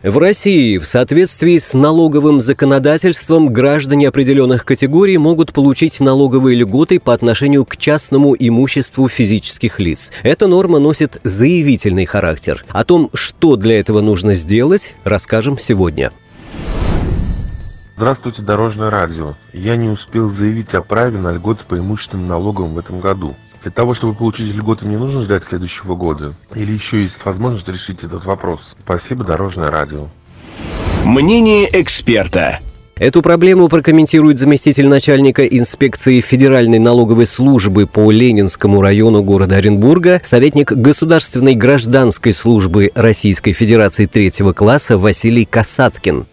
В России в соответствии с налоговым законодательством граждане определенных категорий могут получить налоговые льготы по отношению к частному имуществу физических лиц. Эта норма носит заявительный характер. О том, что для этого нужно сделать, расскажем сегодня. Здравствуйте, Дорожное радио. Я не успел заявить о праве на льготы по имущественным налогам в этом году. Для того, чтобы получить льготы, не нужно ждать следующего года? Или еще есть возможность решить этот вопрос? Спасибо, Дорожное радио. Мнение эксперта. Эту проблему прокомментирует заместитель начальника инспекции Федеральной налоговой службы по Ленинскому району города Оренбурга, советник Государственной гражданской службы Российской Федерации третьего класса Василий Касаткин.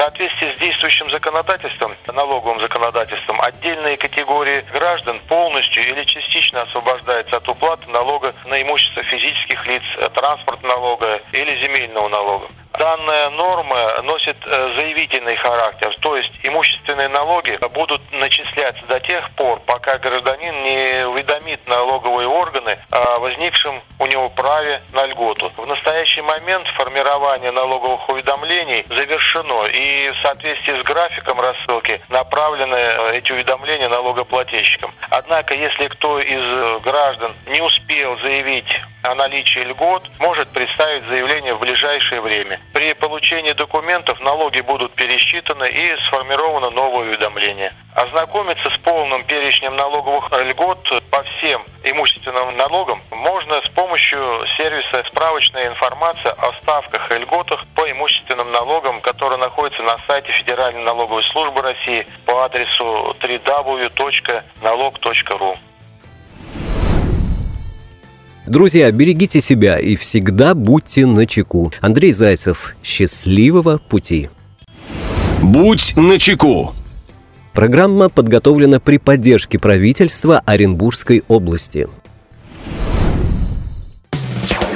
Соответствии с действующим законодательством, налоговым законодательством, отдельные категории граждан полностью или частично освобождаются от уплаты налога на имущество физических лиц, транспортного налога или земельного налога. Данная норма носит э, заявительный характер, то есть имущественные налоги будут начисляться до тех пор, пока гражданин не уведомит налоговые органы о возникшем у него праве на льготу. В настоящий момент формирование налоговых уведомлений завершено, и в соответствии с графиком рассылки направлены э, эти уведомления налогоплательщикам. Однако, если кто из э, граждан не успел заявить о наличии льгот, может представить заявление в ближайшее время. При получении документов налоги будут пересчитаны и сформировано новое уведомление. Ознакомиться с полным перечнем налоговых льгот по всем имущественным налогам можно с помощью сервиса «Справочная информация о ставках и льготах по имущественным налогам», который находится на сайте Федеральной налоговой службы России по адресу www.налог.ру. Друзья, берегите себя и всегда будьте начеку. Андрей Зайцев. Счастливого пути. Будь начеку. Программа подготовлена при поддержке правительства Оренбургской области.